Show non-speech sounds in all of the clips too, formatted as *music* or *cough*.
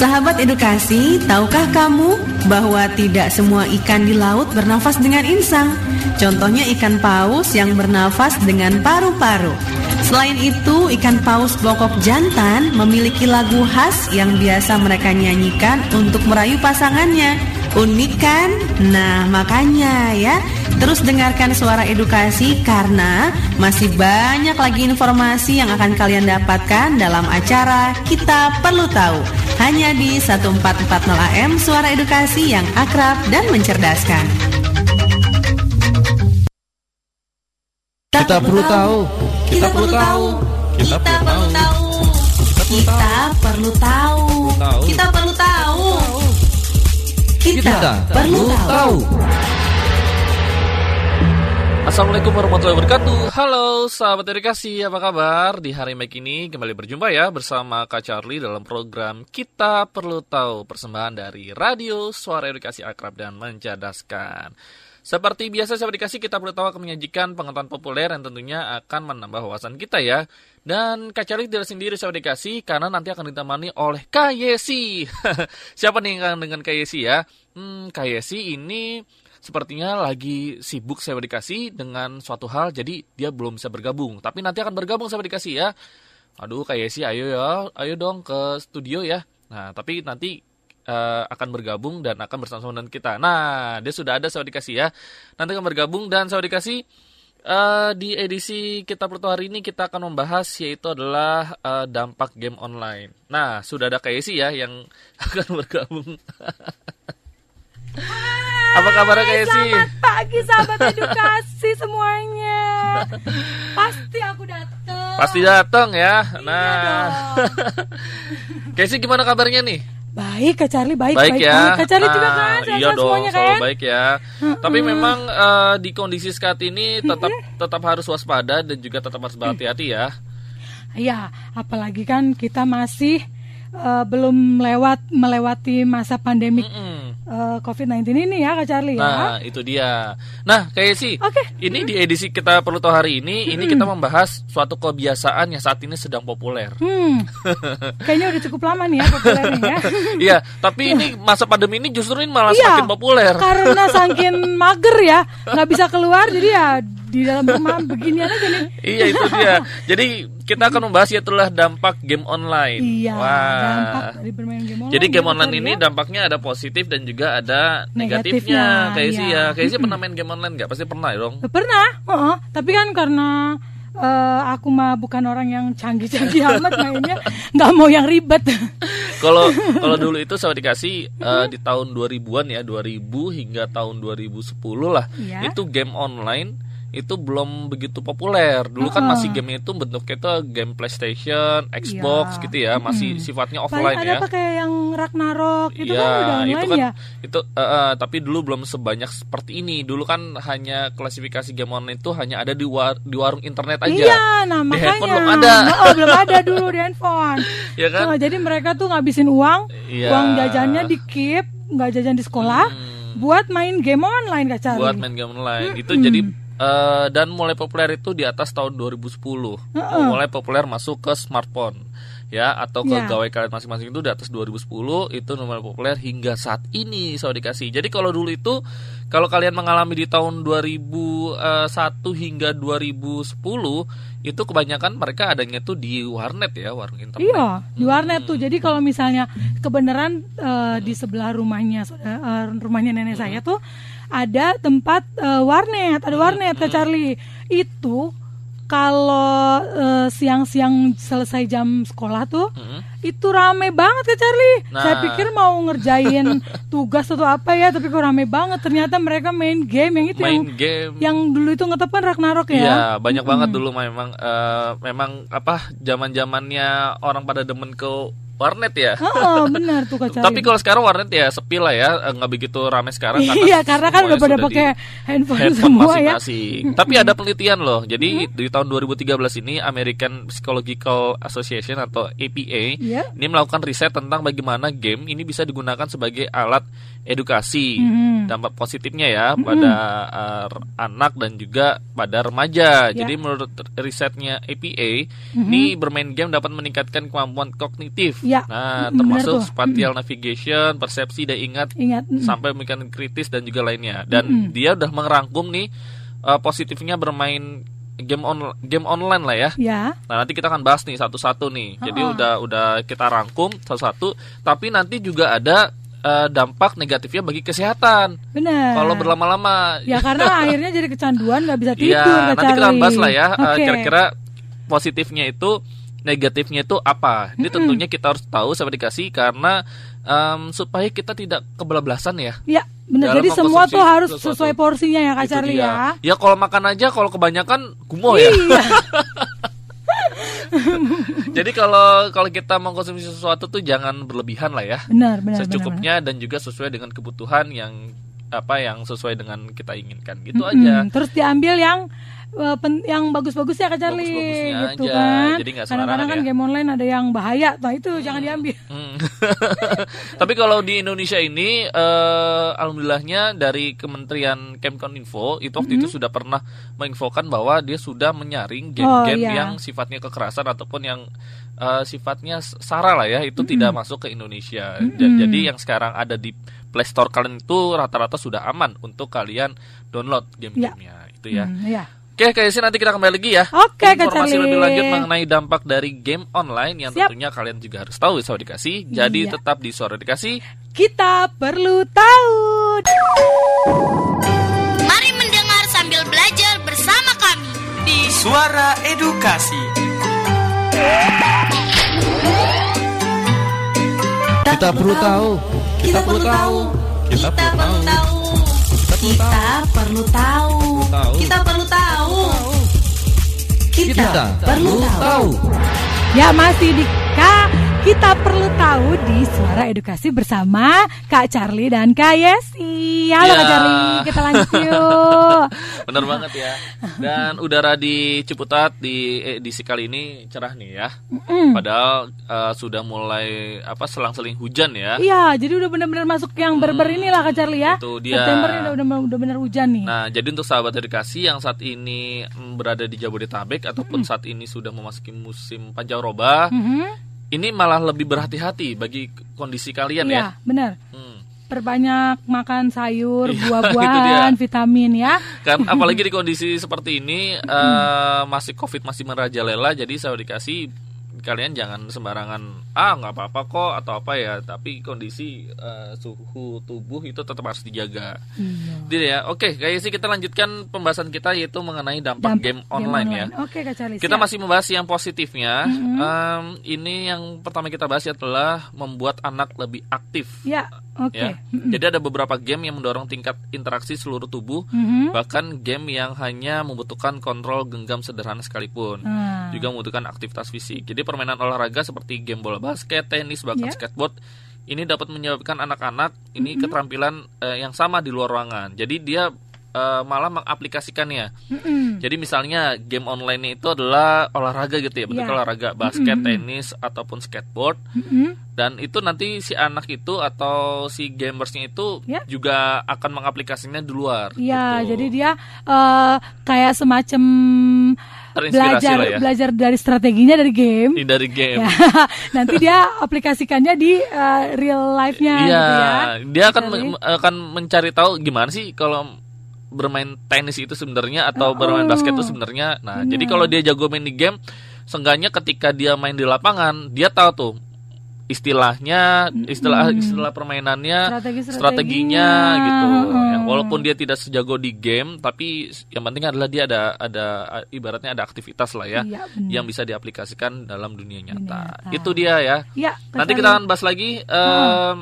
Sahabat edukasi, tahukah kamu bahwa tidak semua ikan di laut bernafas dengan insang? Contohnya ikan paus yang bernafas dengan paru-paru. Selain itu, ikan paus bokok jantan memiliki lagu khas yang biasa mereka nyanyikan untuk merayu pasangannya. Unik kan? Nah, makanya ya, terus dengarkan suara edukasi karena masih banyak lagi informasi yang akan kalian dapatkan dalam acara Kita Perlu Tahu. Hanya di 1440 AM Suara Edukasi yang akrab dan mencerdaskan. Kita perlu tahu. Kita perlu tahu. Kita perlu tahu. Kita perlu tahu. Kita perlu tahu. Kita perlu tahu. Assalamualaikum warahmatullahi wabarakatuh Halo sahabat edukasi, apa kabar? Di hari Minggu ini kembali berjumpa ya bersama Kak Charlie dalam program Kita Perlu Tahu Persembahan dari Radio Suara Edukasi Akrab dan Mencerdaskan Seperti biasa sahabat edukasi kita perlu tahu akan menyajikan pengetahuan populer yang tentunya akan menambah wawasan kita ya dan Kak Charlie tidak sendiri sahabat edukasi karena nanti akan ditemani oleh Kak Yesi *laughs* Siapa nih yang dengan Kak Yesi ya? Hmm, Kak Yesi ini sepertinya lagi sibuk saya dikasih dengan suatu hal jadi dia belum bisa bergabung. Tapi nanti akan bergabung saya dikasih ya. Aduh kayak sih ayo ya. Ayo dong ke studio ya. Nah tapi nanti uh, akan bergabung dan akan bersama-sama dengan kita. Nah dia sudah ada saya dikasih ya. Nanti akan bergabung dan saya dikasih Uh, di edisi kita perlu hari ini kita akan membahas yaitu adalah uh, dampak game online. Nah, sudah ada sih ya yang *laughs* akan bergabung. *laughs* Apa kabar kayak sih? Selamat pagi sahabat edukasi semuanya. Pasti aku datang. Pasti datang ya. Iya nah. Casey *laughs* gimana kabarnya nih? Baik Kak Charlie, baik, baik, baik ya. Kak Charlie nah, juga kan, iya dong, semuanya kan? baik ya. Tapi memang uh, di kondisi saat ini tetap tetap harus waspada dan juga tetap harus berhati-hati ya. Iya, apalagi kan kita masih uh, belum lewat melewati masa pandemik. Mm -mm uh, COVID-19 ini ya Kak Charlie ya. Nah, itu dia. Nah, kayak sih. Oke. Okay. Ini di edisi kita perlu tahu hari ini, hmm. ini kita membahas suatu kebiasaan yang saat ini sedang populer. Hmm. *laughs* Kayaknya udah cukup lama nih ya populernya ya. *laughs* Iya, tapi ini masa pandemi ini justru ini malah iya, semakin populer. Karena saking mager ya, nggak bisa keluar jadi ya di dalam rumah beginian aja nih. iya itu dia. Jadi kita akan membahas ya itulah dampak game online. Iya. Wah. Dampak dari bermain game online. Jadi game online ini ya. dampaknya ada positif dan juga ada negatifnya. negatifnya. Kayak sih ya. Kayak sih pernah main game online nggak? Pasti pernah dong. Pernah. Oh, tapi kan karena uh, aku mah bukan orang yang canggih-canggih *laughs* amat mainnya, nggak mau yang ribet. *laughs* Kalau kalau dulu itu saya dikasih uh, di tahun 2000-an ya, 2000 hingga tahun 2010 lah. Ya. Itu game online itu belum begitu populer. Dulu kan masih game itu bentuknya itu game PlayStation, Xbox ya. gitu ya, masih hmm. sifatnya offline Paling ya. Ada kayak yang Ragnarok itu ya, kan udah online itu kan, ya. Itu uh, uh, tapi dulu belum sebanyak seperti ini. Dulu kan hanya klasifikasi game online itu hanya ada di war di warung internet aja. Iya, nah di makanya. handphone belum ada. Oh, belum ada dulu di handphone. *laughs* ya kan? Nah, jadi mereka tuh ngabisin uang, ya. uang jajannya di keep, nggak jajan di sekolah. Hmm. Buat main game online gak cari. Buat main game online. Hmm. Itu jadi Uh, dan mulai populer itu di atas tahun 2010. Uh -uh. Mulai populer masuk ke smartphone ya atau ke yeah. gawai kalian masing-masing itu di atas 2010 itu mulai populer hingga saat ini saya dikasih. Jadi kalau dulu itu kalau kalian mengalami di tahun 2001 hingga 2010 itu kebanyakan mereka adanya tuh di warnet ya warung internet. Iya di warnet hmm. tuh. Jadi kalau misalnya kebenaran uh, di sebelah rumahnya uh, rumahnya nenek hmm. saya tuh ada tempat uh, warnet, ada warnet hmm. Charlie. Itu kalau uh, siang-siang selesai jam sekolah tuh hmm. itu rame banget ya Charlie. Nah. Saya pikir mau ngerjain *laughs* tugas atau apa ya, tapi kok rame banget. Ternyata mereka main game yang itu main yang game. yang dulu itu ngetep kan Ragnarok ya. Iya, banyak hmm. banget dulu memang uh, memang apa zaman-zamannya orang pada demen ke warnet ya. Oh, benar tuh Kak *laughs* Tapi kalau sekarang warnet ya sepi lah ya, eh, nggak begitu ramai sekarang karena Iya, karena kan udah pada pakai handphone, handphone semua masing -masing. ya. *laughs* Tapi ada penelitian loh. Jadi di tahun 2013 ini American Psychological Association atau APA yeah. ini melakukan riset tentang bagaimana game ini bisa digunakan sebagai alat edukasi Mhm. dampak positifnya ya pada uh, anak dan juga pada remaja. Ya. Jadi menurut risetnya APA, ini bermain game dapat meningkatkan kemampuan kognitif. Ya. Nah, Mm, termasuk tuh. spatial navigation, persepsi dan ingat Ingat. mm. sampai pemikiran kritis dan juga lainnya. Dan dia udah merangkum nih uh, positifnya bermain game on game online lah ya. Ya. Nah nanti kita akan bahas nih satu-satu nih. Jadi Oh. udah udah kita rangkum satu-satu. Tapi nanti juga ada eh, dampak negatifnya bagi kesehatan. Benar. Kalau berlama-lama. Ya karena *laughs* akhirnya jadi kecanduan nggak bisa tidur. Iya, Kak nanti kita Charlie. bahas lah ya. eh. Kira-kira positifnya itu, negatifnya itu apa? Jadi tentunya kita harus tahu sampai dikasih karena em, supaya kita tidak kebablasan ya. Ya, benar. Jadi semua tuh harus sesuatu. sesuai porsinya ya Kak Itu Charlie dia. ya. Ya kalau makan aja, kalau kebanyakan gumoh ya. Iya. *laughs* Jadi kalau kalau kita mengkonsumsi sesuatu tuh jangan berlebihan lah ya. Benar, benar, benar. secukupnya dan juga sesuai dengan kebutuhan yang apa yang sesuai dengan kita inginkan gitu benar. aja Mm, Terus diambil yang pen- yang bagus-bagus ya Kak Charlie Bagus-bagusnya gitu aja. kan. Jadi Kadang-kadang kan ya. game online ada yang bahaya. Nah, itu jangan diambil. Hmm. *laughs* tapi kalau di Indonesia ini eh, alhamdulillahnya dari Kementerian Kemkoninfo itu waktu itu sudah pernah menginfokan bahwa dia sudah menyaring game-game Oh, iya. yang sifatnya kekerasan ataupun yang eh, sifatnya sara lah ya itu tidak masuk ke Indonesia dan jadi yang sekarang ada di Play Store kalian itu rata-rata sudah aman untuk kalian download game-gamenya itu ya Hmm, ya. Oke, Kak Yesi, nanti kita kembali lagi ya. Oke, Kak Informasi lebih lanjut mengenai dampak dari game online yang Siap. tentunya kalian juga harus tahu Suara Dikasih. Jadi Iya. tetap di Suara Dikasih. Kita perlu tahu. Mari mendengar sambil belajar bersama kami di Suara Edukasi. Kita perlu tahu. Kita perlu tahu. Kita perlu tahu. Kita perlu tahu. Kita perlu tahu. Kita perlu tahu. Ya masih di Kak kita perlu tahu di Suara Edukasi bersama Kak Charlie dan Kak Yesi. Halo Ya. Kak Charlie, kita lanjut *laughs* yuk. Bener banget ya. Dan udara di Ciputat di edisi kali ini cerah nih ya. Padahal eh, sudah mulai apa selang-seling hujan ya. Iya, jadi udah benar-benar masuk yang berber inilah Kak Charlie ya. itu dia. September ini udah udah udah benar hujan nih. Nah, jadi untuk sahabat edukasi yang saat ini mm, berada di Jabodetabek ataupun saat ini sudah memasuki musim pancaroba, Mhm. Ini malah lebih berhati-hati bagi kondisi kalian ya. Iya, benar. Hmm. Perbanyak makan sayur, Iya, *laughs* buah-buahan, vitamin ya. Kan *laughs* apalagi di kondisi seperti ini eh, masih Covid masih merajalela jadi saya dikasih kalian jangan sembarangan ah nggak apa-apa kok atau apa ya tapi kondisi eh, suhu tubuh itu tetap harus dijaga. Iya. Jadi ya, oke, kayak sih kita lanjutkan pembahasan kita yaitu mengenai dampak, Dampak game online, ya. Oke Kak Charlie. Kita siap. masih membahas yang positifnya. Em, ini yang pertama kita bahas adalah membuat anak lebih aktif. Ya, oke. Ya. Jadi ada beberapa game yang mendorong tingkat interaksi seluruh tubuh, Mhm. bahkan game yang hanya membutuhkan kontrol genggam sederhana sekalipun. Nah. Juga membutuhkan aktivitas fisik. Jadi permainan olahraga seperti game bola basket, tenis, bahkan Ya. skateboard ini dapat menyebabkan anak-anak ini Mm-hmm. keterampilan eh, yang sama di luar ruangan. Jadi dia eh, malah mengaplikasikannya. Mm-mm. Jadi misalnya game online itu adalah olahraga gitu ya, bentuk Ya. olahraga basket, tenis ataupun skateboard. Mm-mm. Dan itu nanti si anak itu atau si gamersnya itu Ya. juga akan mengaplikasinya di luar. Iya, gitu. jadi dia eh, kayak semacam belajar ya. belajar dari strateginya dari game. Ini dari game. Ya, *laughs* nanti dia aplikasikannya di eh, real life-nya Iya, gitu ya. dia akan men- akan mencari tahu gimana sih kalau bermain tenis itu sebenarnya atau bermain basket itu sebenarnya. Nah, jadi kalau dia jago main di game, seenggaknya ketika dia main di lapangan, dia tahu tuh istilahnya, istilah istilah permainannya, Strategi-strateginya. strateginya gitu. Heeh. Ya, walaupun dia tidak sejago di game, tapi yang penting adalah dia ada ada ibaratnya ada aktivitas lah ya benar. yang bisa diaplikasikan dalam dunia nyata. nyata. Itu dia ya. Kak Nanti kita akan bahas lagi em,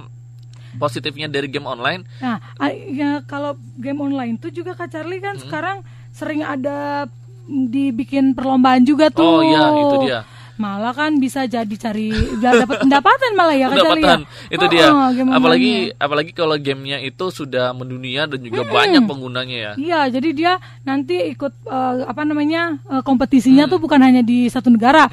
positifnya dari game online. Nah, a- ya, kalau game online tuh juga Kak Charlie Hmm. kan sekarang sering ada dibikin perlombaan juga tuh. Oh iya, itu dia. Malah kan bisa jadi cari dapat *laughs* pendapatan malah ya Kak Charlie. Pendapatan ya? itu Oh, dia. oh, game apalagi apalagi kalau gamenya itu sudah mendunia dan juga banyak penggunanya ya. Iya, jadi dia nanti ikut eh, apa namanya eh, kompetisinya Hmm. tuh bukan hanya di satu negara.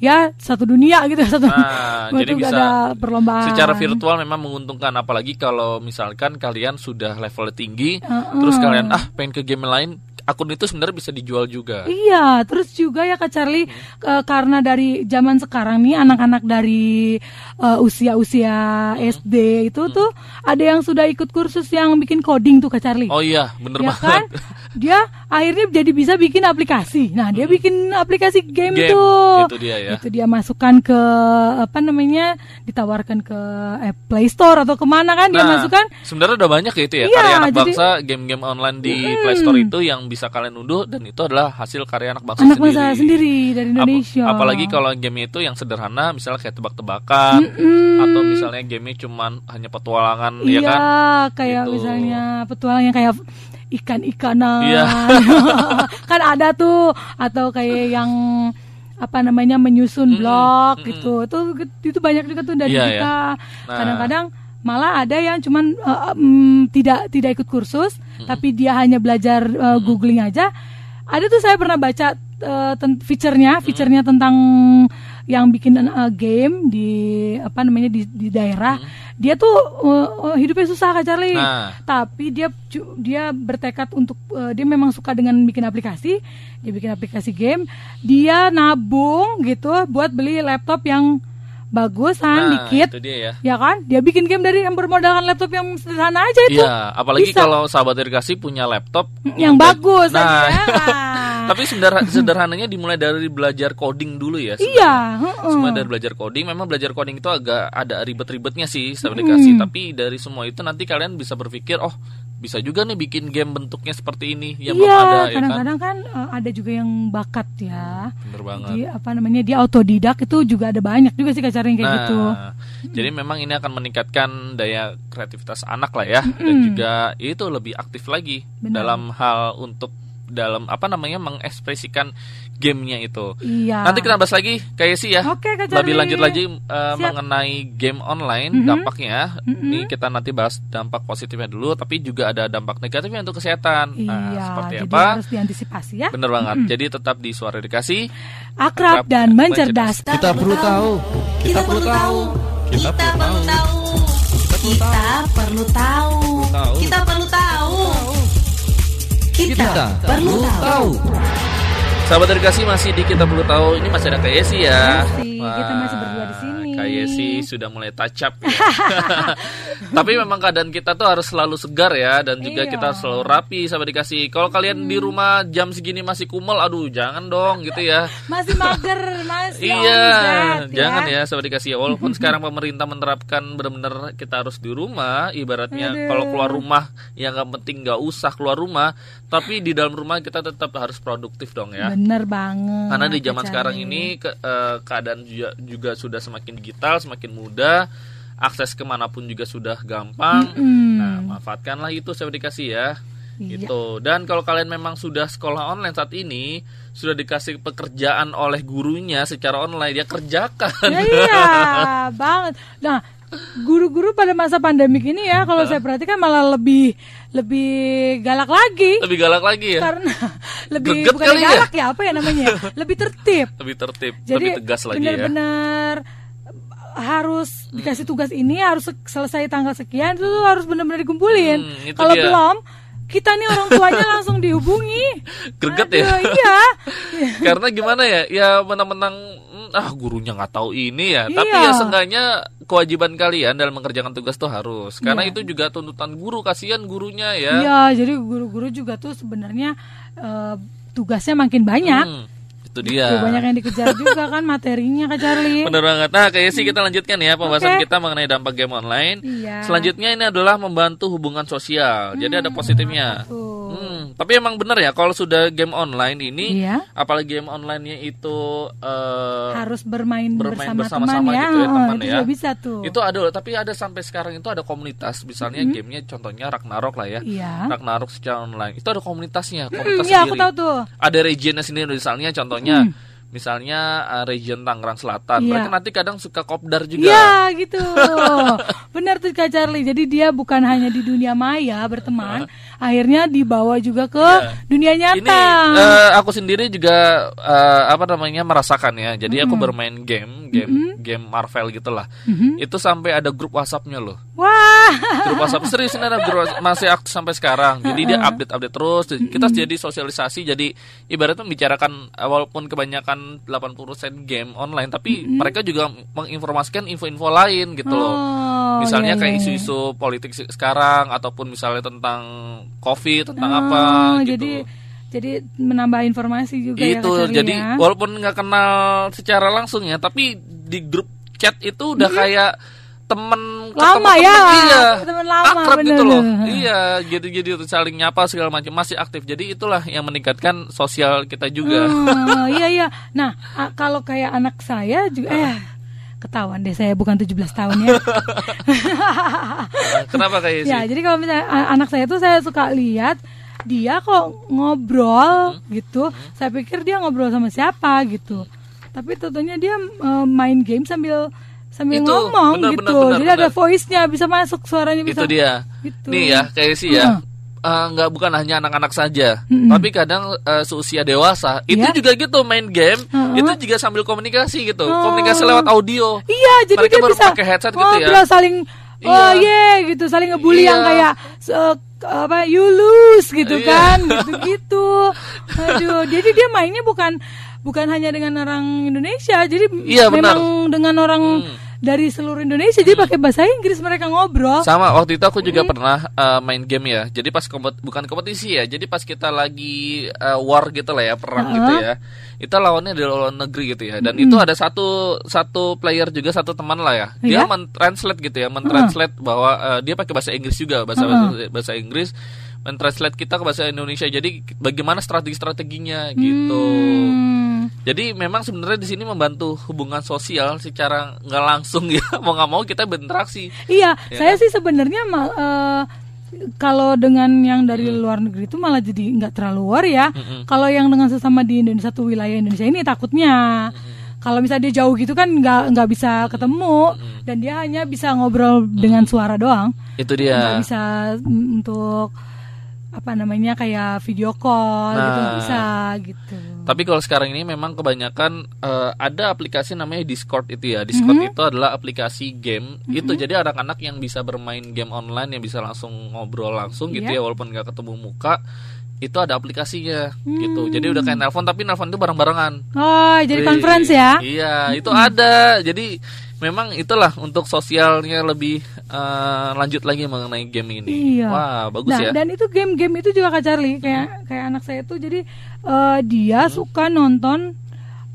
Ya satu dunia gitu *laughs* satu Nah, *laughs* jadi bisa ada perlombaan. secara virtual memang menguntungkan apalagi kalau misalkan kalian sudah level tinggi terus kalian ah pengen ke game lain akun itu sebenarnya bisa dijual juga. Iya, terus juga ya Kak Charlie eh, karena dari zaman sekarang nih anak-anak dari eh, usia-usia SD itu tuh ada yang sudah ikut kursus yang bikin coding tuh Kak Charlie. Oh iya, bener ya banget. kan? *laughs* Dia akhirnya jadi bisa bikin aplikasi. Nah, dia bikin aplikasi game, Game, tuh. itu dia ya. Itu dia masukkan ke apa namanya? ditawarkan ke eh, Play Store atau ke mana kan dia Nah, masukkan sebenarnya udah banyak ya itu ya Iya, karya anak jadi- bangsa game-game online di Play Store itu yang bisa kalian unduh dan itu adalah hasil karya anak bangsa anak sendiri. bangsa sendiri dari Ap- Indonesia. apalagi kalau game itu yang sederhana misalnya kayak tebak-tebakan atau misalnya game cuman hanya petualangan Iya, ya kan. kayak Gitu. misalnya petualang yang kayak ikan-ikanan. Iya. *laughs* kan ada tuh atau kayak yang apa namanya menyusun blok gitu. Itu itu banyak juga tuh dari Iya, kita. ya. Nah. Malah ada yang cuman uh, mm, tidak tidak ikut kursus tapi dia hanya belajar uh, googling aja. Ada tuh saya pernah baca uh, ten- fiturnya, fiturnya tentang yang bikin uh, game di apa namanya di, di daerah. Dia tuh uh, uh, hidupnya susah Kak Charlie. Nah. Tapi dia dia bertekad untuk uh, dia memang suka dengan bikin aplikasi. Dia bikin aplikasi game. Dia nabung gitu buat beli laptop yang bagusan Nah, dikit. itu dia ya. Ya kan? Dia bikin game dari yang bermodalkan laptop yang sederhana aja itu. Iya, apalagi Bisa. kalau sahabat irigasi punya laptop yang bagus Nah, aja. *laughs* tapi sederhana, sederhananya dimulai dari belajar coding dulu ya. sebenarnya. Iya. Semua dari belajar coding, memang belajar coding itu agak ada ribet-ribetnya sih sahabat irigasi. Tapi dari semua itu nanti kalian bisa berpikir, oh bisa juga nih bikin game bentuknya seperti ini yang belum Iya, ada ya kan. kadang-kadang kan eh, ada juga yang bakat ya. Bener banget. Di apa namanya dia autodidak itu juga ada banyak juga sih cara yang kayak Nah, gitu. jadi memang ini akan meningkatkan daya kreativitas anak lah ya, dan juga itu lebih aktif lagi Benar. dalam hal untuk dalam apa namanya mengekspresikan gamenya itu. Iya. Nanti kita bahas lagi kayak sih ya. Oke, Kak Lebih lanjut lagi uh, Siap. Mengenai game online dampaknya. Ini kita nanti bahas dampak positifnya dulu, tapi juga ada dampak negatifnya untuk kesehatan. nah, Iya, seperti jadi apa? harus diantisipasi ya. Bener banget. Jadi tetap di suara edukasi. Akrab dan mencerdas. Kita perlu tahu. Kita perlu tahu. Kita perlu tahu. Kita perlu tahu. Kita perlu tahu. Kita perlu tahu. Sahabat edukasi masih di kita perlu tahu. Ini masih ada Kak Yesi ya. Masih, kita masih berdua Kak Yesi sudah mulai touch up. ya. *laughs* Tapi memang keadaan kita tuh harus selalu segar ya dan juga Iya. kita harus selalu rapi sahabat dikasih. Kalau kalian di rumah jam segini masih kumel, aduh jangan dong gitu ya. Masih mager, masih Iya, omset, jangan ya sahabat dikasih. Walaupun sekarang pemerintah menerapkan benar-benar kita harus di rumah, ibaratnya kalau keluar rumah yang nggak penting nggak usah keluar rumah, tapi di dalam rumah kita tetap harus produktif dong ya. Bener banget. Karena di zaman sekarang ini ke- eh, keadaan juga, juga sudah semakin digital, semakin mudah, akses ke mana pun juga sudah gampang. Mm-mm. Nah, manfaatkanlah itu saya dikasih ya. Iya. Gitu. Dan kalau kalian memang sudah sekolah online saat ini, sudah dikasih pekerjaan oleh gurunya secara online, ya kerjakan. Ya, iya *laughs* banget. Nah, guru-guru pada masa pandemik ini ya, kalau saya perhatikan malah lebih lebih galak lagi. Lebih galak lagi ya. Karena *laughs* lebih Greget bukan ya? galak ya. apa ya namanya? *laughs* lebih tertib. Lebih tertib, Jadi lebih tegas lagi ya. Harus dikasih tugas ini harus se- selesai tanggal sekian itu tuh harus benar-benar dikumpulin. Hmm, Kalau dia. belum kita nih orang tuanya *laughs* langsung dihubungi. Greget ya? Iya. *laughs* Karena gimana ya? Ya menang-menang mm, ah gurunya nggak tahu ini ya. Tapi Iya. ya seenggaknya kewajiban kalian dalam mengerjakan tugas tuh harus. Karena Iya. itu juga tuntutan guru, kasihan gurunya ya. Iya, jadi guru-guru juga tuh sebenarnya eh, tugasnya makin banyak. Hmm, itu dia. Tuh, banyak yang dikejar juga kan materinya Kak Charlie. *laughs* Bener banget. Nah, kayak sih kita lanjutkan ya pembahasan Oke. kita mengenai dampak game online. Iya. Selanjutnya ini adalah membantu hubungan sosial. Jadi ada positifnya. tuh. Hmm, tapi emang bener ya kalau sudah game online ini, Iya. apalagi game online-nya itu eh, Harus bermain, bermain bersama, bersama-sama teman ya. gitu ya, Heeh, teman itu ya. juga bisa tuh. Itu ada tapi ada sampai sekarang itu ada komunitas. Misalnya gamenya contohnya Ragnarok lah ya. Iya. Ragnarok secara online. Itu ada komunitasnya, komunitas Iya, aku sendiri. tahu tuh. Ada regionnya sendiri misalnya contohnya misalnya uh, region Tangerang Selatan, Iya. mereka nanti kadang suka kopdar juga. Iya gitu. *laughs* Benar tuh Kak Charlie. Jadi dia bukan hanya di dunia maya berteman, *laughs* akhirnya dibawa juga ke dunia Iya. Ini nyata. eh, aku sendiri juga eh, apa namanya merasakan ya. Jadi aku bermain game, game, game Marvel gitulah. Itu sampai ada grup WhatsAppnya loh. Wah. Grup WhatsApp serius ini ada grup WhatsApp, masih aktif sampai sekarang. Jadi dia update update terus. Kita jadi sosialisasi. Jadi ibaratnya membicarakan eh, walaupun kebanyakan 80% game online, tapi mereka juga menginformasikan info-info lain gitu loh. Oh, misalnya iya, kayak iya, iya. isu-isu politik se- sekarang ataupun misalnya tentang covid tentang Oh, apa gitu Jadi jadi menambah informasi juga ya itu Charlie jadi ya. walaupun nggak kenal secara langsung ya tapi di grup chat itu udah kayak temen Lama ya, temen, iya temen lama, akrab gitu bener. loh iya jadi jadi saling nyapa segala macam masih aktif jadi itulah yang meningkatkan sosial kita juga Oh, *laughs* iya iya. Nah, kalau kayak anak saya juga eh ketahuan deh saya bukan 17 tahun ya. *laughs* kenapa kayak sih ya, jadi kalau misalnya anak saya tuh saya suka lihat dia kok ngobrol Hmm. gitu. Saya pikir dia ngobrol sama siapa gitu. Tapi tentunya dia eh, main game sambil sambil Itu, ngomong benar, gitu. benar, benar, Jadi ada benar. voice-nya bisa masuk suaranya bisa. itu dia Gitu. nih ya kayak sih ya eh, nggak bukan hanya anak-anak saja, tapi kadang eh, seusia dewasa itu Ya. juga gitu main game, Heeh. itu juga sambil komunikasi gitu, Oh. komunikasi lewat audio. Iya, jadi Mereka dia baru bisa pakai headset gitu ya. saling oh Iya. ye gitu, saling ngebully Iya. yang kayak se- apa you lose gitu Iya. kan, gitu-gitu. *laughs* Aduh, jadi dia mainnya bukan bukan hanya dengan orang Indonesia, jadi Iya, benar. memang dengan orang Hmm. dari seluruh Indonesia, jadi pakai bahasa Inggris mereka ngobrol. Sama waktu itu aku juga pernah eh, main game ya. Jadi pas kompet- bukan kompetisi ya. Jadi pas kita lagi eh, war gitu lah ya, perang gitu ya. Kita lawannya dari luar negeri gitu ya. Dan itu ada satu satu player juga satu teman lah ya. Dia Iya? mentranslate gitu ya, mentranslate bahwa eh, dia pakai bahasa Inggris juga, bahasa bahasa Inggris mentranslate kita ke bahasa Indonesia. Jadi bagaimana strategi-strateginya gitu. Hmm. Jadi memang sebenarnya di sini membantu hubungan sosial secara nggak langsung ya. *laughs* Mau nggak mau kita berinteraksi. Iya, Ya saya kan? sih sebenarnya mal- eh, kalau dengan yang dari Hmm. luar negeri itu malah jadi nggak terlalu worry ya. Kalau yang dengan sesama di Indonesia satu wilayah Indonesia ini takutnya. Kalau misalnya dia jauh gitu kan nggak nggak bisa ketemu dan dia hanya bisa ngobrol dengan suara doang, Itu nggak dia. bisa mm, untuk apa namanya kayak video call gitu Nah. nggak bisa gitu. Tapi kalau sekarang ini memang kebanyakan eh, ada aplikasi namanya Discord itu ya. Discord Mm-hmm. itu adalah aplikasi game. Itu jadi anak-anak yang bisa bermain game online yang bisa langsung ngobrol langsung gitu ya Iya. walaupun nggak ketemu muka. Itu ada aplikasinya gitu. Jadi udah kayak nelpon tapi nelpon itu bareng-barengan. Oh, jadi Wih, conference ya? Iya, itu ada. Jadi memang itulah untuk sosialnya lebih eh, lanjut lagi mengenai game ini. Iya. Wah, bagus nah, ya. Dan itu game-game itu juga Kak Charlie kayak kayak anak saya tuh jadi eh, dia suka nonton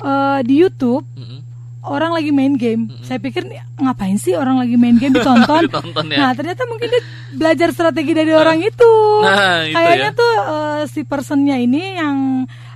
eh, di YouTube Mm-mm. orang lagi main game. Saya pikir "Nih, ngapain sih orang lagi main game ditonton? *laughs* Ditonton ya. Nah, ternyata mungkin dia belajar strategi dari orang itu. Nah, itu Kayaknya ya. tuh eh, si personnya ini yang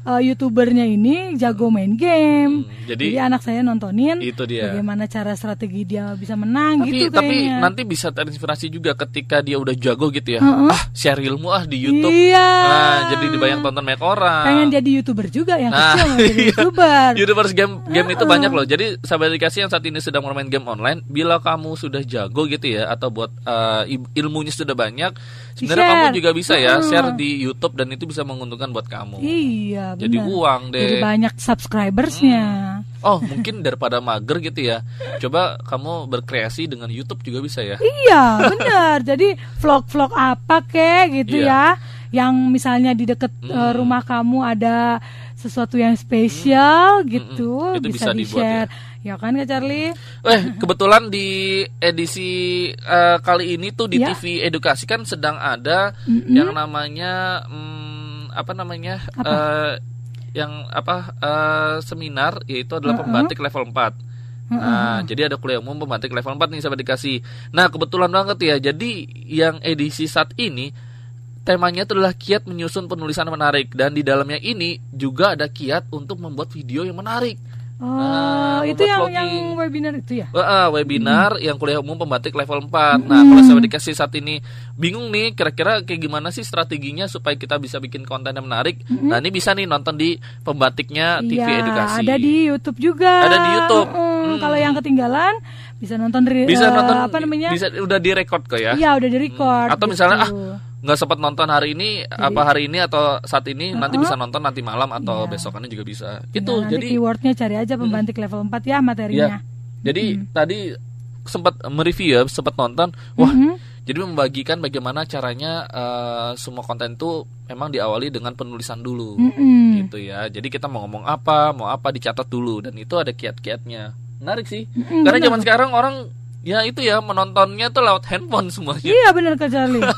eh, youtubernya ini jago main game. Hmm, jadi- anak saya nontonin Itu dia. bagaimana cara strategi dia bisa menang tapi gitu tapi kayaknya. nanti bisa terinspirasi juga ketika dia udah jago gitu ya ah share ilmu ah di YouTube Iya. nah jadi dibayang tonton banyak orang pengen jadi youtuber juga yang Nah, kecil *laughs* jadi iya. youtuber YouTubers game game itu banyak loh. Jadi sahabat dikasih yang saat ini sedang bermain game online, bila kamu sudah jago gitu ya atau buat uh, il- ilmunya sudah banyak, sebenarnya kamu juga bisa ya Heeh. share di YouTube dan itu bisa menguntungkan buat kamu. iya Jadi benar. uang deh. jadi banyak subscribersnya Oh, mungkin daripada mager gitu ya. Coba kamu berkreasi dengan YouTube juga bisa ya. iya benar *laughs* jadi vlog-vlog apa kek gitu Iya. ya yang misalnya di deket uh, rumah kamu ada sesuatu yang spesial gitu Itu bisa, bisa di dibuat share ya. kan kak Charlie Eh, kebetulan di edisi eh, kali ini tuh di Ya. TV Edukasi kan sedang ada yang namanya hmm, apa namanya? Apa? eh, yang apa eh, seminar yaitu adalah pembatik level 4. Nah, jadi ada kuliah umum pembatik level 4 nih sahabat dikasih. Nah, kebetulan banget ya. Jadi yang edisi saat ini temanya itu adalah kiat menyusun penulisan menarik dan di dalamnya ini juga ada kiat untuk membuat video yang menarik. Oh, Nah, itu yang vlogging. yang webinar itu ya? Wah, ah, webinar Hmm. yang kuliah umum pembatik level 4. Nah, kalau saya dikasih saat ini bingung nih kira-kira kayak gimana sih strateginya supaya kita bisa bikin konten yang menarik. Nah, ini bisa nih nonton di pembatiknya TV Iya, Edukasi. ada di YouTube juga. Ada di YouTube. Mm, Hmm. Kalau yang ketinggalan bisa nonton dari bisa eh, nonton apa namanya? bisa udah direkod kok ya. Iya, udah di record. Atau misalnya ah gitu. Nggak sempat nonton hari ini apa hari ini atau saat ini nanti bisa nonton nanti malam atau Iya. besokannya juga bisa. Nah, Itu nanti jadi keywordnya cari aja pembantik level 4 ya materinya. ya. Jadi tadi sempat mereview ya, sempat nonton. Wah, Mhm. jadi membagikan bagaimana caranya eh, semua konten itu memang diawali dengan penulisan dulu. Mm-mm. Gitu ya. Jadi kita mau ngomong apa, mau apa dicatat dulu dan itu ada kiat-kiatnya. Menarik sih. Mm-mm, Karena zaman sekarang orang ya itu ya menontonnya tuh lewat handphone semuanya. Iya benar Charlie. *laughs*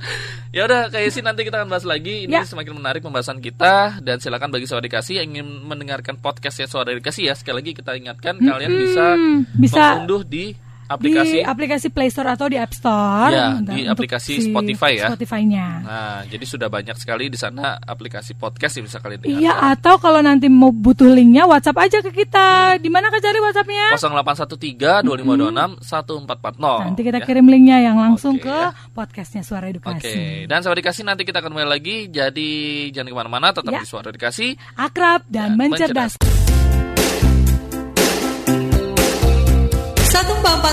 *laughs* Ya udah kayak sih nanti kita akan bahas lagi. Ini Ya. semakin menarik pembahasan kita dan silakan bagi saudara dikasih yang ingin mendengarkan podcast ya saudara dikasih ya sekali lagi kita ingatkan kalian bisa bisa mengunduh di di aplikasi. aplikasi Play Store atau di App Store. Ya, untuk- di untuk aplikasi si Spotify ya. Spotify-nya. Nah, jadi sudah banyak sekali di sana aplikasi podcast yang bisa kalian dengarkan. Iya, atau kalau nanti mau butuh linknya WhatsApp aja ke kita. Di mana Kak Charlie WhatsApp-nya? 0813 2526 1440. Nanti kita ya. kirim linknya yang langsung Oke, ke ya. podcastnya Suara Oke, Edukasi. dan saudara dikasih nanti kita akan kembali lagi. Jadi jangan ke mana-mana, tetap Ya. di suara dikasih. Akrab dan Ya, mencerdaskan.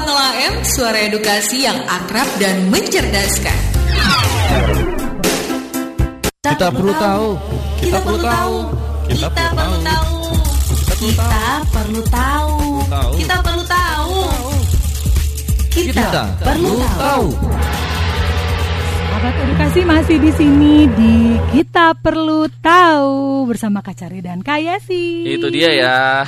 AM Suara Edukasi yang akrab dan mencerdaskan. Kita perlu tahu. Kita perlu tahu. Kita perlu tahu. Kita perlu tahu. Tahu. Kita perlu tahu. Kita Kita perlu tahu. Sahabat edukasi masih di sini di Kita Perlu Tahu bersama Kak Cari dan Kak Yesi. Itu dia ya.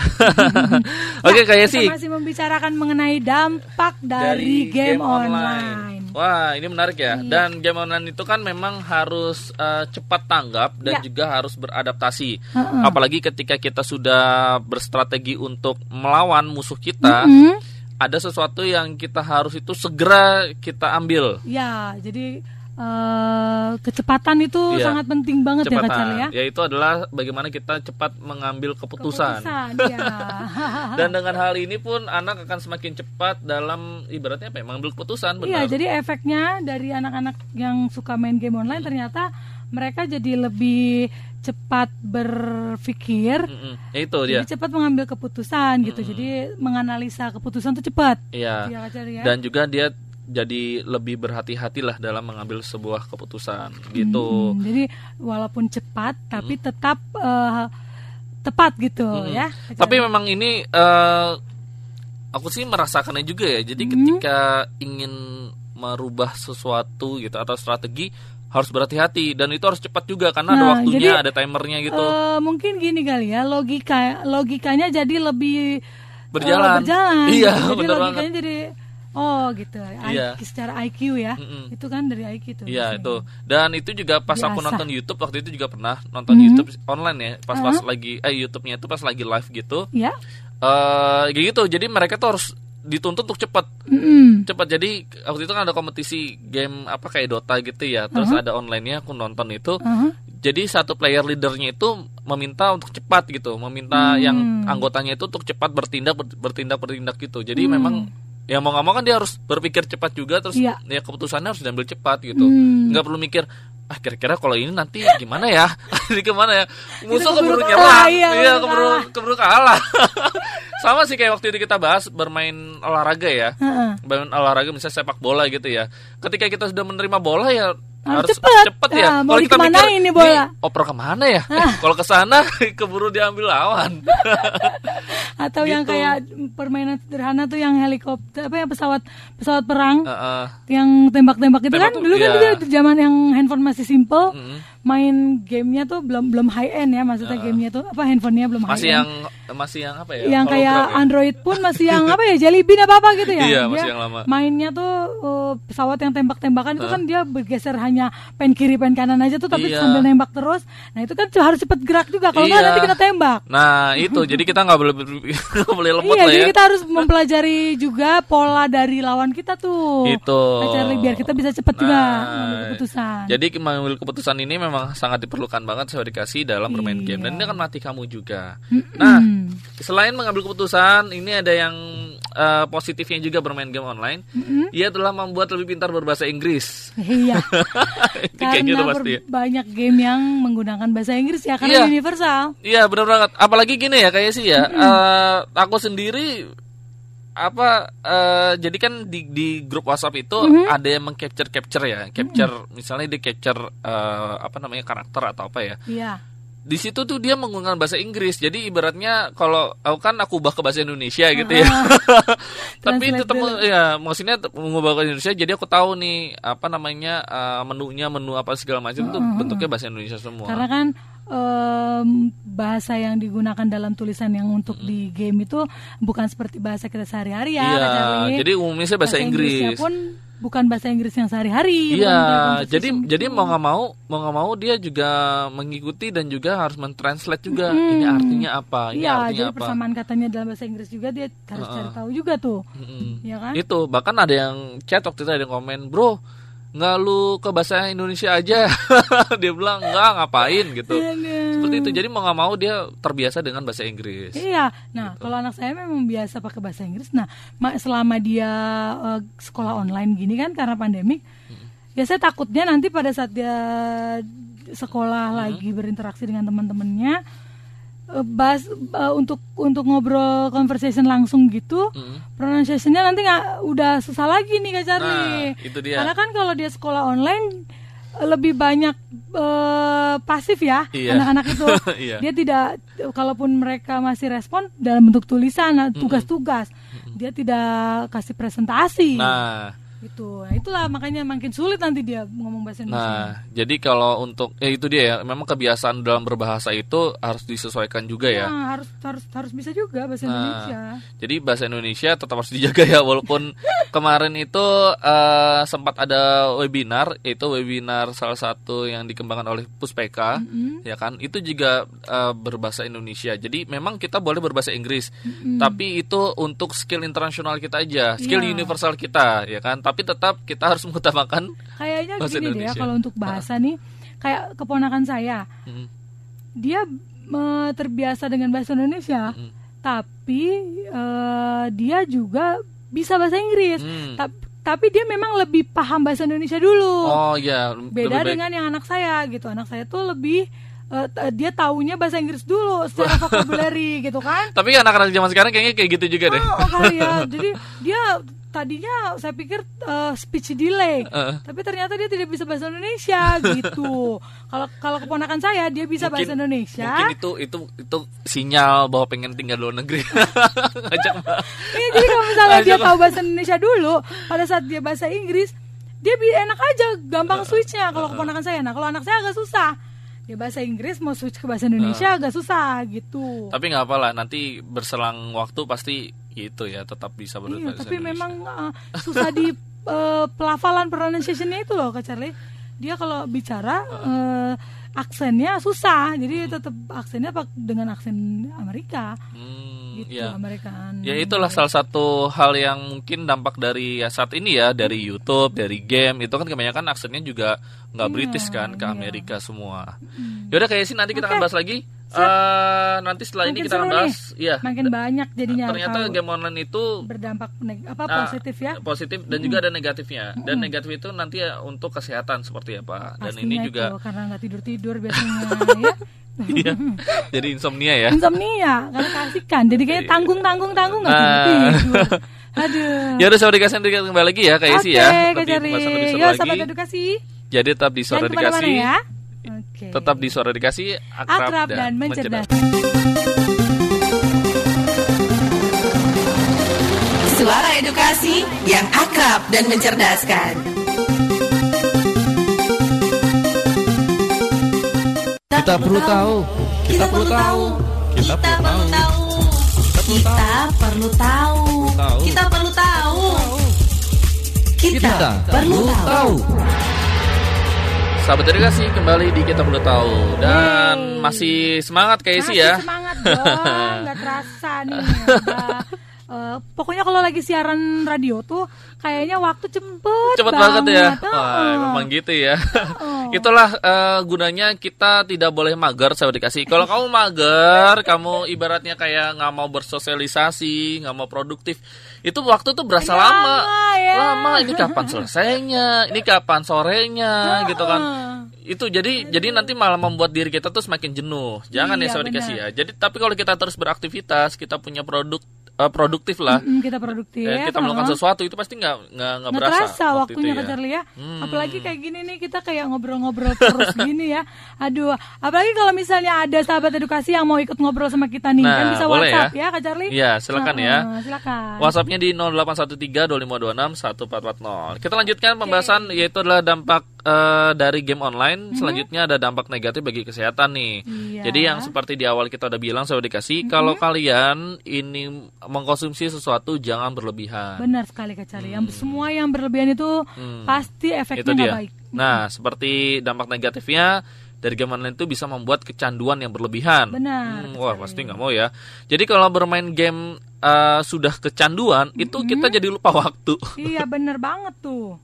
*laughs* Oke, kayak sih. Kita masih membicarakan mengenai dampak dari, game, online. Wah, ini menarik ya. Iya. Dan game online itu kan memang harus eh, cepat tanggap dan Ya. juga harus beradaptasi. Heeh. Apalagi ketika kita sudah berstrategi untuk melawan musuh kita, Hmm? ada sesuatu yang kita harus itu segera kita ambil. Ya, jadi eh, kecepatan itu Iya. sangat penting banget ya Kak Cepatan. Charlie ya. Yaitu adalah bagaimana kita cepat mengambil keputusan. Keputusan, ya. *laughs* Dan dengan hal ini pun anak akan semakin cepat dalam ibaratnya apa ya, mengambil keputusan Iya, jadi efeknya dari anak-anak yang suka main game online ternyata mereka jadi lebih cepat berpikir, Mm-mm. Ya itu dia. jadi cepat mengambil keputusan gitu. Jadi menganalisa keputusan itu cepat. Iya. Kak Charlie ya. Dan juga dia jadi lebih berhati-hatilah dalam mengambil sebuah keputusan gitu. Hmm, jadi walaupun cepat tapi tetap eh, tepat gitu Mm-mm. ya. Tapi memang ini eh, aku sih merasakannya juga ya. Jadi ketika ingin merubah sesuatu gitu atau strategi harus berhati-hati dan itu harus cepat juga karena ada Nah, waktunya, jadi, ada timernya gitu. Eh, mungkin gini kali ya logika logikanya jadi lebih Berjalan. berjalan. Iya, jadi *laughs* bener logikanya banget. jadi oh gitu. Iya. IQ, secara IQ ya. Mm-mm. Itu kan dari IQ tuh. Iya itu dan itu juga pas aku Biasa. nonton YouTube waktu itu juga pernah nonton Mhm. YouTube online ya pas pas Uh-huh. lagi eh YouTube-nya itu pas lagi live gitu Ya. eh kayak gitu jadi mereka tuh harus dituntut untuk cepat Mm-mm. cepat jadi waktu itu kan ada kompetisi game apa kayak Dota gitu ya terus ada online-nya aku nonton itu Uh-huh. jadi satu player leadernya itu meminta untuk cepat gitu meminta Hmm. yang anggotanya itu untuk cepat bertindak ber- bertindak bertindak gitu jadi Hmm. memang ya mau nggak mau kan dia harus berpikir cepat juga terus Iya. ya keputusannya harus diambil cepat gitu Hmm. nggak perlu mikir ah kira-kira kalau ini nanti gimana ya *laughs* ini ke mana ya musuh keburu nyerang iya, iya keburu keburu kalah. keburu kalah *laughs* sama sih kayak waktu itu kita bahas bermain olahraga ya Heeh. bermain olahraga misalnya sepak bola gitu ya ketika kita sudah menerima bola ya Harus harus cepet. cepet ya Ah, mau kalau kita mikir nih bola?" oper ke mana ya eh, *laughs* kalau ke sana *laughs* keburu diambil lawan *laughs* Atau yang Gitu. kayak permainan sederhana tuh yang helikopter apa ya pesawat pesawat perang Heeh. yang tembak-tembak itu Tembak kan dulu kan iya. itu zaman yang handphone masih simple Mm-mm. Main gamenya tuh belum belum high end ya maksudnya gamenya tuh apa handphonenya belum masih high yang end masih yang apa ya yang kayak ya? Android pun masih yang *laughs* apa ya Jelly Bean apa apa gitu ya Iya, Dia masih yang lama. mainnya tuh uh, pesawat yang tembak-tembakan itu kan dia bergeser hanya pen kiri pen kanan aja tuh tapi Iya. sambil nembak terus. Nah itu kan harus cepat gerak juga kalau nggak Iya. nanti kita tembak. Nah itu jadi kita nggak boleh *laughs* nggak boleh lemot iya, lah jadi ya. kita harus mempelajari juga pola dari lawan kita tuh. Kak Charlie, biar kita bisa cepat juga Nah, mengambil keputusan. Jadi mengambil keputusan ini memang sangat diperlukan banget saya dikasih dalam bermain game dan Iya. ini akan melatih kamu juga. Nah, selain mengambil keputusan, ini ada yang eh, positifnya juga bermain game online. Ia telah membuat lebih pintar berbahasa Inggris. Iya. *laughs* Gitu Karena pasti. ya. ber- banyak game yang menggunakan bahasa Inggris ya karena Iya. universal. Iya benar banget. Apalagi gini ya kayak sih ya. eh, aku sendiri apa eh, jadi kan di di grup WhatsApp itu ada yang mengcapture capture ya, capture misalnya dia capture eh, apa namanya karakter atau apa ya. Iya. Di situ tuh dia menggunakan bahasa Inggris. Jadi ibaratnya kalau aku kan aku ubah ke bahasa Indonesia gitu ya. *laughs* Tapi tetap dulu. ya maksudnya mengubah ke Indonesia jadi aku tahu nih apa namanya eh, menunya menu apa segala macam itu bentuknya bahasa Indonesia semua. Karena kan em, bahasa yang digunakan dalam tulisan yang untuk di game itu bukan seperti bahasa kita sehari-hari ya, Iya, jadi umumnya bahasa Inggrisnya Inggris. pun bukan bahasa Inggris yang sehari-hari. Iya, jadi jadi mau nggak mau mau nggak mau dia juga mengikuti dan juga harus mentranslate juga ini artinya apa, ini Iya, artinya jadi apa. persamaan katanya dalam bahasa Inggris juga dia harus cari tahu juga tuh. Iya kan? Itu bahkan ada yang chat waktu itu ada yang komen, bro nggak lu ke bahasa Indonesia aja, *laughs* dia bilang nggak ngapain gitu. Aduh. Seperti itu, jadi mau nggak mau dia terbiasa dengan bahasa Inggris. Iya, Gitu. nah kalau anak saya memang biasa pakai bahasa Inggris. Nah, ma- selama dia eh, sekolah online gini kan karena pandemik, ya saya takutnya nanti pada saat dia sekolah lagi berinteraksi dengan teman-temannya, eh, bahas eh, untuk untuk ngobrol conversation langsung gitu, pronunciationnya nanti nggak udah susah lagi nih kak Charlie. Nah, itu dia. Karena kan kalau dia sekolah online lebih banyak eh, pasif ya Iya. anak-anak itu. *laughs* Iya. Dia tidak kalaupun mereka masih respon dalam bentuk tulisan nah, tugas-tugas, dia tidak kasih presentasi. Nah, Gitu. Nah, itulah makanya makin sulit nanti dia ngomong bahasa Indonesia. Nah, jadi kalau untuk ya itu dia ya, memang kebiasaan dalam berbahasa itu harus disesuaikan juga ya. Nah, harus harus harus bisa juga bahasa Nah, Indonesia. Jadi bahasa Indonesia tetap harus dijaga ya walaupun *laughs* kemarin itu eh, sempat ada webinar itu webinar salah satu yang dikembangkan oleh Puspeka ya kan itu juga eh, berbahasa Indonesia. Jadi memang kita boleh berbahasa Inggris tapi itu untuk skill internasional kita aja, skill Iya. universal kita ya kan. Tapi tetap kita harus mengutamakan Kayaknya bahasa gini deh ya Indonesia. kalau untuk bahasa nih kayak keponakan saya. Mm. Dia eh, terbiasa dengan bahasa Indonesia, tapi eh, dia juga bisa bahasa Inggris. Hmm. Tap- tapi dia memang lebih paham bahasa Indonesia dulu. Oh ya, Beda dengan yang anak saya gitu. Anak saya tuh lebih t- dia taunya bahasa Inggris dulu secara *laughs* vocabulary gitu kan. Tapi anak-anak zaman sekarang kayaknya kayak gitu juga deh. Oh, oh kali ya. *laughs* Jadi dia tadinya saya pikir eh, speech delay, Heeh. tapi ternyata dia tidak bisa bahasa Indonesia gitu. *laughs* Kalau kalau keponakan saya dia bisa bahasa Indonesia. Mungkin itu itu itu sinyal bahwa pengen tinggal di luar negeri. *laughs* Ngajak. Iya, jadi kalau misalnya dia tahu bahasa Indonesia dulu, pada saat dia bahasa Inggris, dia enak aja, gampang switchnya. Kalau keponakan saya, nah kalau anak saya agak susah. Dia bahasa Inggris mau switch ke bahasa Indonesia agak susah gitu. Tapi nggak apalah, nanti berselang waktu pasti gitu ya, tetap bisa Iya, berbahasa tapi Indonesia. memang uh, susah di uh, pelafalan pronunciationnya itu loh Kak Charlie. Dia kalau bicara uh, aksennya susah, jadi tetap aksennya dengan aksen Amerika Hmm, gitu, ya. Amerikaan. Ya itulah salah satu hal yang mungkin dampak dari ya saat ini ya dari YouTube, dari game itu kan kebanyakan aksennya juga nggak Iya, British kan ke iya. Amerika semua. Yaudah kayak sih nanti kita akan Oke. bahas lagi. Eh, nanti setelah ini Makin kita akan bahas, nih. ya. Makin banyak jadinya Ternyata kalau game online itu berdampak apa Nah, positif ya. positif dan juga ada negatifnya dan negatif itu nanti ya untuk kesehatan seperti apa dan Pastinya ini itu, juga karena nggak tidur tidur biasanya *laughs* ya. Iya jadi insomnia ya Insomnia karena kasihkan, jadi kayak tanggung tanggung tanggung nggak tidur tidur. Aduh. ya udah saya dikasih kembali lagi ya kayak sih ya Oke, lebih pembahasan lebih seru Yo, lagi sahabat edukasi. jadi tetap di ke mana-mana dikasih ya. Oke. tetap di suara dikasih akrab, akrab dan mencerdas. Suara edukasi yang akrab dan mencerdaskan. Kita perlu tahu. Kita perlu tahu. Kita perlu tahu. Kita perlu tahu. Kita perlu tahu. Kita perlu tahu. sahabat edukasi kembali di kita perlu tahu dan masih semangat kayak sih Masih ya. semangat dong, *laughs* nggak terasa nih. Eh, pokoknya kalau lagi siaran radio tuh kayaknya waktu cepet, Cepet banget ya. Heeh. Wah, memang gitu ya. Oh. Itulah eh, gunanya kita tidak boleh mager sahabat dikasih. Kalau kamu mager, kamu ibaratnya kayak nggak mau bersosialisasi, nggak mau produktif, itu waktu tuh berasa Lama, lama. ya. Lama. Ini kapan selesainya? Ini kapan sorenya? Gitu kan. Itu jadi jadi nanti malah membuat diri kita tuh semakin jenuh. Jangan ya Iya, sahabat dikasih benar. ya. Jadi tapi kalau kita terus beraktivitas, kita punya produk eh, produktif lah. Mm, kita produktif. eh, kita melakukan sesuatu itu pasti nggak nggak nggak berasa terasa waktu waktunya itu Kak Charlie ya. Hmm. Apalagi kayak gini nih kita kayak ngobrol-ngobrol terus *laughs* gini ya. Aduh, apalagi kalau misalnya ada sahabat edukasi yang mau ikut ngobrol sama kita nih, Nah, kan bisa boleh WhatsApp ya. ya, Kak Charlie. Iya, silakan ya. Heeh, Silakan. WhatsAppnya di 0813-2526-1440. Kita lanjutkan pembahasan yaitu adalah dampak eh, dari game online. Selanjutnya ada dampak negatif bagi kesehatan nih. Iya. Jadi yang seperti di awal kita udah bilang saya dikasih kalau kalian ini mengkonsumsi sesuatu jangan berlebihan. Benar sekali Kak Charlie. Yang semua yang berlebihan itu pasti Hmm. Itu efeknya nggak dia. baik. Nah, seperti dampak negatifnya dari game online itu bisa membuat kecanduan yang berlebihan. Benar, Hmm, wah, pasti nggak mau ya. Jadi kalau bermain game eh, sudah kecanduan, itu kita jadi lupa waktu. iya *laughs* bener banget tuh.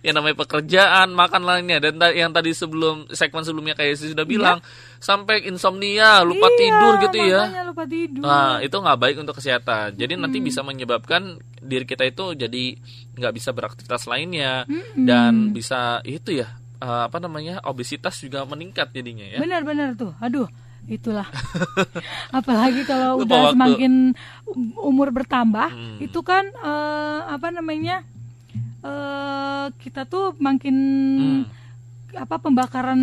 yang namanya pekerjaan, makan lainnya dan ta- yang tadi sebelum segmen sebelumnya kayak si sudah bilang sampai insomnia, lupa Iya, tidur gitu ya. lupa tidur. Nah, itu nggak baik untuk kesehatan. Jadi nanti bisa menyebabkan diri kita itu jadi nggak bisa beraktivitas lainnya dan bisa itu ya eh, apa namanya obesitas juga meningkat jadinya ya. Benar-benar tuh. Aduh, itulah. *laughs* Apalagi kalau Lupa udah waktu. semakin um- umur bertambah, Hmm. itu kan eh, apa namanya? eh kita tuh makin Hmm. apa pembakaran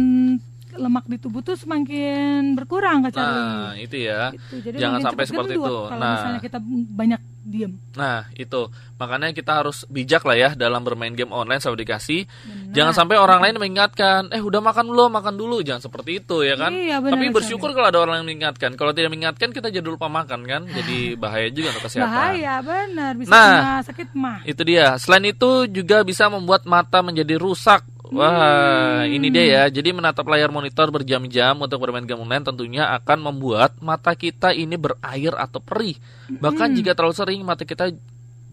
lemak di tubuh tuh semakin berkurang Kak Charlie. Nah, itu ya. Gitu. Jadi Jangan sampai seperti gendut itu. Kalau Nah. misalnya kita banyak diem. Nah, itu. Makanya kita harus bijak lah ya dalam bermain game online sama dikasih. Jangan sampai orang lain mengingatkan, "Eh, udah makan belum? Makan dulu." Jangan seperti itu ya kan? Iya, benar Tapi bersyukur kalau ada orang yang mengingatkan. Kalau tidak mengingatkan, kita jadi lupa makan kan? Jadi bahaya juga untuk kesehatan. Bahaya benar bisa Nah. sakit mah. Itu dia. Selain itu juga bisa membuat mata menjadi rusak. Wah, ini dia ya. Jadi menatap layar monitor berjam-jam untuk bermain game online tentunya akan membuat mata kita ini berair atau perih. Bahkan jika terlalu sering mata kita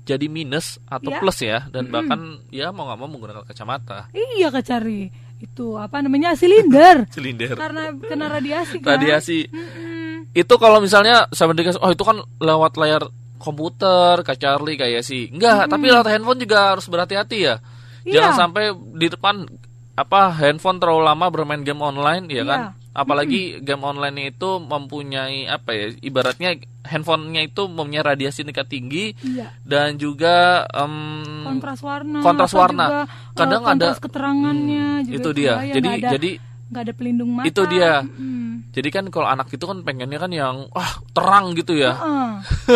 jadi minus atau Ya. plus ya dan bahkan ya mau nggak mau menggunakan kacamata. Iya Kak Cari. Itu apa namanya silinder. *laughs* Silinder. Karena kena radiasi kan. Radiasi. Mm-mm. Itu kalau misalnya saya dikasih oh itu kan lewat layar komputer, Kak Charlie kayak sih. Enggak, tapi lewat handphone juga harus berhati-hati ya. Iya. Jangan sampai di depan apa handphone terlalu lama bermain game online ya kan. Iya. Apalagi game online itu mempunyai apa ya ibaratnya handphonenya itu mempunyai radiasi tingkat tinggi Iya. dan juga em, Kontras warna. kontras warna. juga, Kadang eh, kontras ada- keterangannya Hmm, juga itu dia. Jadi ada, jadi nggak ada pelindung mata. Itu dia. Mm. jadi kan kalau anak itu kan pengennya kan yang wah terang gitu ya. Heeh.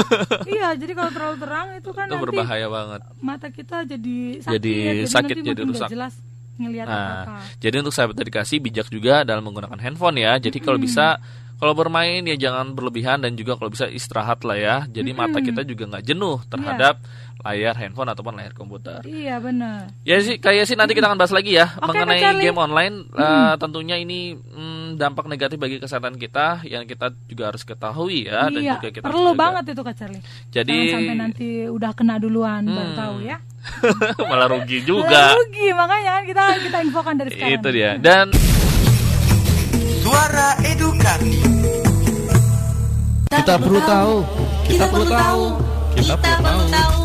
*laughs* iya, jadi kalau terlalu terang itu kan itu nanti berbahaya banget. mata kita jadi sakit, Jadi sakit, nanti jadi makin nggak rusak. jelas ngelihat Nah, apa-apa. jadi untuk sahabat dedikasi bijak juga dalam menggunakan handphone ya. Jadi kalau bisa kalau bermain ya jangan berlebihan dan juga kalau bisa istirahat lah ya. Jadi mata kita juga nggak jenuh terhadap layar handphone ataupun layar komputer. Iya benar. Ya sih kayak sih nanti kita akan bahas lagi ya Oke, mengenai Charlie. game online. Eh, tentunya ini mm, dampak negatif bagi kesehatan kita yang kita juga harus ketahui ya dan iya, juga kita perlu banget itu Kak Charlie. Jadi Jangan sampai nanti udah kena duluan baru Hmm. tahu ya. *laughs* malah rugi Malah juga. rugi makanya kan kita kita infokan dari sekarang. Itu dia. Dan Suara edukasi. Kita perlu tahu. Kita perlu tahu. Kita perlu tahu.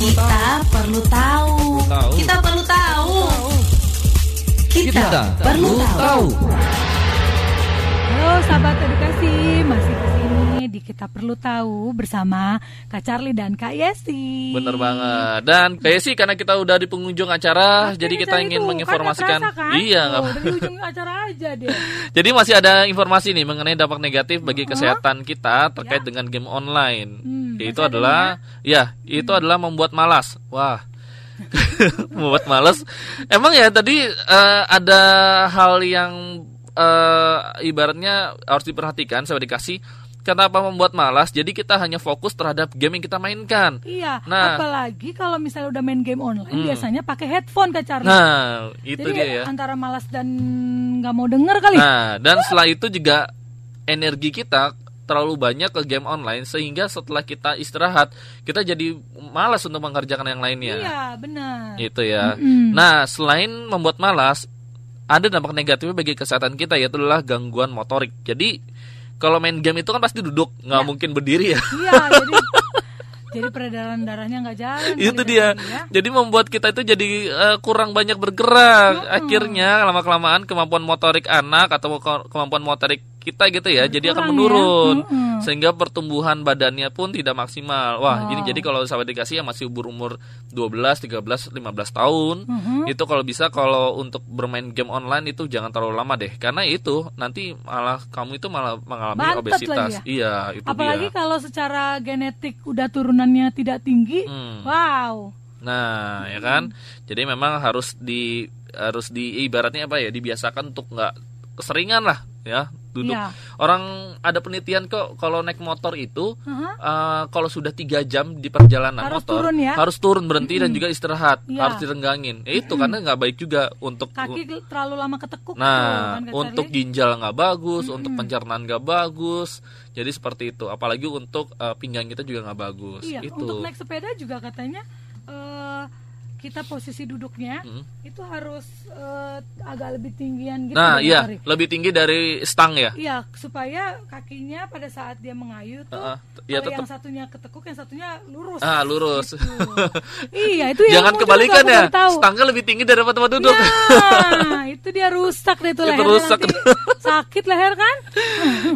Kita perlu tahu. Tahu. Kita perlu tahu. Kita Kita perlu tahu. Halo sahabat edukasi, masih di sini di kita perlu tahu bersama Kak Charlie dan Kak Yesi. Bener banget. Dan kayak sih karena kita udah di pengunjung acara, Makanya jadi kita Charlie ingin menginformasikan. Kan nggak terasa, kan? Iya, nggak- dari ujung acara aja deh. *laughs* Jadi masih ada informasi nih mengenai dampak negatif bagi kesehatan kita terkait dengan game online. Hmm, Yaitu masih ada adalah ya, itu adalah membuat malas. Wah. *laughs* membuat malas. Emang ya tadi eh, ada hal yang eh, ibaratnya harus diperhatikan saya dikasih kenapa membuat malas? Jadi kita hanya fokus terhadap game yang kita mainkan. Iya, Nah. apalagi kalau misalnya udah main game online biasanya pakai headphone Kak Charlie. Nah, itu Jadi dia ya. antara malas dan nggak mau denger kali. Nah, dan setelah itu juga energi kita terlalu banyak ke game online sehingga setelah kita istirahat kita jadi malas untuk mengerjakan yang lainnya. Iya, benar. Itu ya. Mm-mm. Nah, selain membuat malas, ada dampak negatifnya bagi kesehatan kita yaitu adalah gangguan motorik. Jadi kalau main game itu kan pasti duduk, nggak Ya. mungkin berdiri ya. Iya, *laughs* jadi jadi peredaran darahnya nggak jalan. itu dia. Kak, ya. Jadi membuat kita itu jadi eh, kurang banyak bergerak. Akhirnya lama kelamaan kemampuan motorik anak atau ke- kemampuan motorik kita gitu ya, jadi akan ya. menurun. Mm-mm. Sehingga pertumbuhan badannya pun tidak maksimal. Wah, Wow. jadi jadi kalau sahabat dikasih yang masih umur-umur 12, 13, 15 tahun, Mhm. itu kalau bisa kalau untuk bermain game online itu jangan terlalu lama deh. Karena itu nanti malah kamu itu malah mengalami Bantet obesitas. ya? Iya, itu Apalagi dia. kalau secara genetik udah turunannya tidak tinggi. Hmm. Wow. Nah, ya kan? Jadi memang harus di harus di ibaratnya apa ya? Dibiasakan untuk nggak keseringan lah, ya. Duduk. Iya. Orang ada penelitian kok kalau naik motor itu Aha. eh, kalau sudah tiga jam di perjalanan Harus motor turun ya? harus turun berhenti dan juga istirahat, Iya. harus direnggangin. Ya itu karena nggak baik juga untuk Kaki terlalu lama ketekuk tuh, Nah, kan, Kak untuk ginjal nggak bagus, untuk pencernaan nggak bagus. Jadi seperti itu. Apalagi untuk eh, pinggang kita juga nggak bagus. Iya, itu. untuk naik sepeda juga katanya kita posisi duduknya Hmm. itu harus eh, agak lebih tinggian gitu. Nah, iya, Charlie. lebih tinggi dari stang ya. Iya, supaya kakinya pada saat dia mengayuh tuh, Heeh, ya yang satunya ketekuk, yang satunya lurus. Ah, lurus. Gitu. *laughs* iya, itu yang Jangan kebalikan ya. Stangnya lebih tinggi daripada tempat duduk. Nah, *laughs* itu dia rusak deh tuh Itu lehernya rusak. *laughs* Sakit leher kan?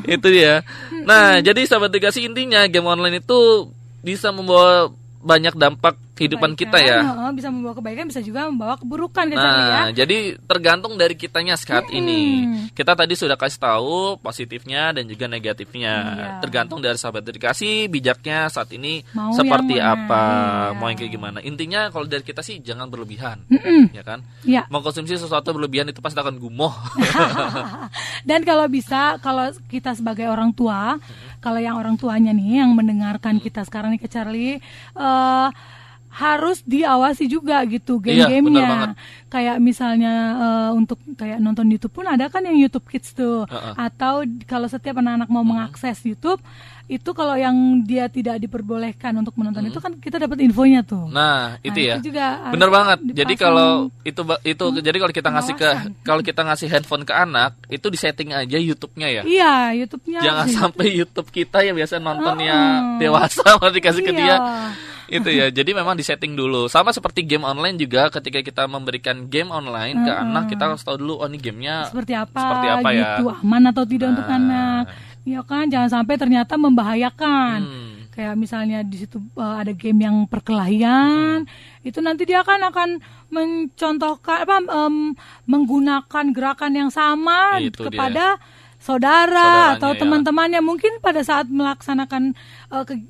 itu dia. Nah, jadi sahabat dikasih intinya game online itu bisa membawa banyak dampak kehidupan kita ya. Bisa membawa kebaikan, bisa juga membawa keburukan Kak Charlie ya. Nah, jadi tergantung dari kitanya saat ini. Kita tadi sudah kasih tahu positifnya dan juga negatifnya. Iya. Tergantung dari sahabat dedikasi bijaknya saat ini Mau seperti apa, iya. mau yang kayak gimana. Intinya kalau dari kita sih jangan berlebihan, Mm-mm. ya kan? Iya. Mengkonsumsi sesuatu berlebihan itu pasti akan gumoh. *laughs* Dan kalau bisa, kalau kita sebagai orang tua, kalau yang orang tuanya nih yang mendengarkan kita sekarang nih ke Charlie, eh, harus diawasi juga gitu Iya, game-gamenya. kayak misalnya eh, untuk kayak nonton YouTube pun ada kan yang YouTube Kids tuh. Heeh. Atau kalau setiap anak-anak mau mengakses YouTube, itu kalau yang dia tidak diperbolehkan untuk menonton itu kan kita dapat infonya tuh. Nah, itu Nah, ya. itu juga harus Bener banget. Jadi kalau itu itu jadi kalau kita ngasih ke kalau kita ngasih handphone ke anak, itu disetting aja YouTube-nya ya. Iya, YouTube-nya Jangan di- *laughs* sampai YouTube kita yang biasa nontonnya Heeh. dewasa *laughs* malah dikasih ke Iya. dia. Itu ya. Jadi memang disetting dulu. Sama seperti game online juga ketika kita memberikan game online ke anak, kita harus tahu dulu oh ini gamenya seperti apa, seperti apa ya. gitu aman atau tidak untuk Nah. anak ya kan jangan sampai ternyata membahayakan Hmm. kayak misalnya di situ uh, ada game yang perkelahian Hmm. itu nanti dia akan akan mencontohkan apa em, menggunakan gerakan yang sama Itu dia. kepada Saudaranya, saudara atau ya. teman-temannya mungkin pada saat melaksanakan uh, ke-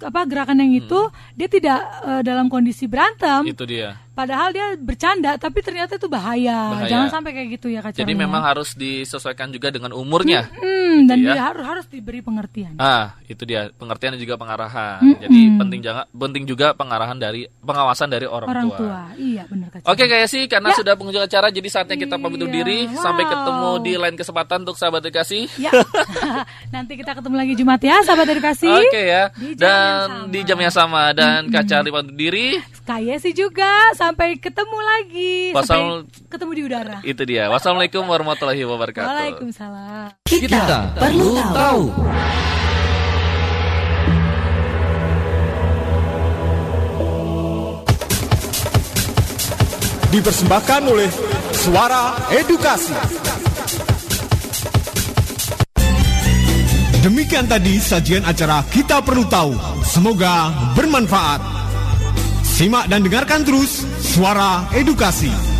apa gerakan yang itu dia tidak uh, dalam kondisi berantem Hmm. Itu dia. Padahal dia bercanda, tapi ternyata itu bahaya. Bahaya. Jangan sampai kayak gitu ya Kak Jadi memang harus disesuaikan juga dengan umurnya. Hmm, dan ya. dia harus harus diberi pengertian. Ah, itu dia pengertian dan juga pengarahan. Mm-mm. Jadi penting jangan penting juga pengarahan dari pengawasan dari orang, Orang tua. Iya, benar Kak. Oke kayak sih karena Ya. sudah penghujung acara jadi saatnya kita pamit undur Iya, diri sampai wow. ketemu di lain kesempatan untuk sahabat edukasi. Ya. *laughs* Nanti kita ketemu lagi Jumat ya, sahabat edukasi. Oke ya. Di Dan di jam yang sama dan Kak Charlie pamit undur diri. Kayak sih juga sampai ketemu lagi. Wasal- Sampai ketemu di udara. Itu dia. Wassalamualaikum warahmatullahi wabarakatuh. Waalaikumsalam. Kita perlu tahu. dipersembahkan oleh Suara Edukasi. Demikian tadi sajian acara Kita Perlu Tahu. Semoga bermanfaat. Simak dan dengarkan terus Suara Edukasi.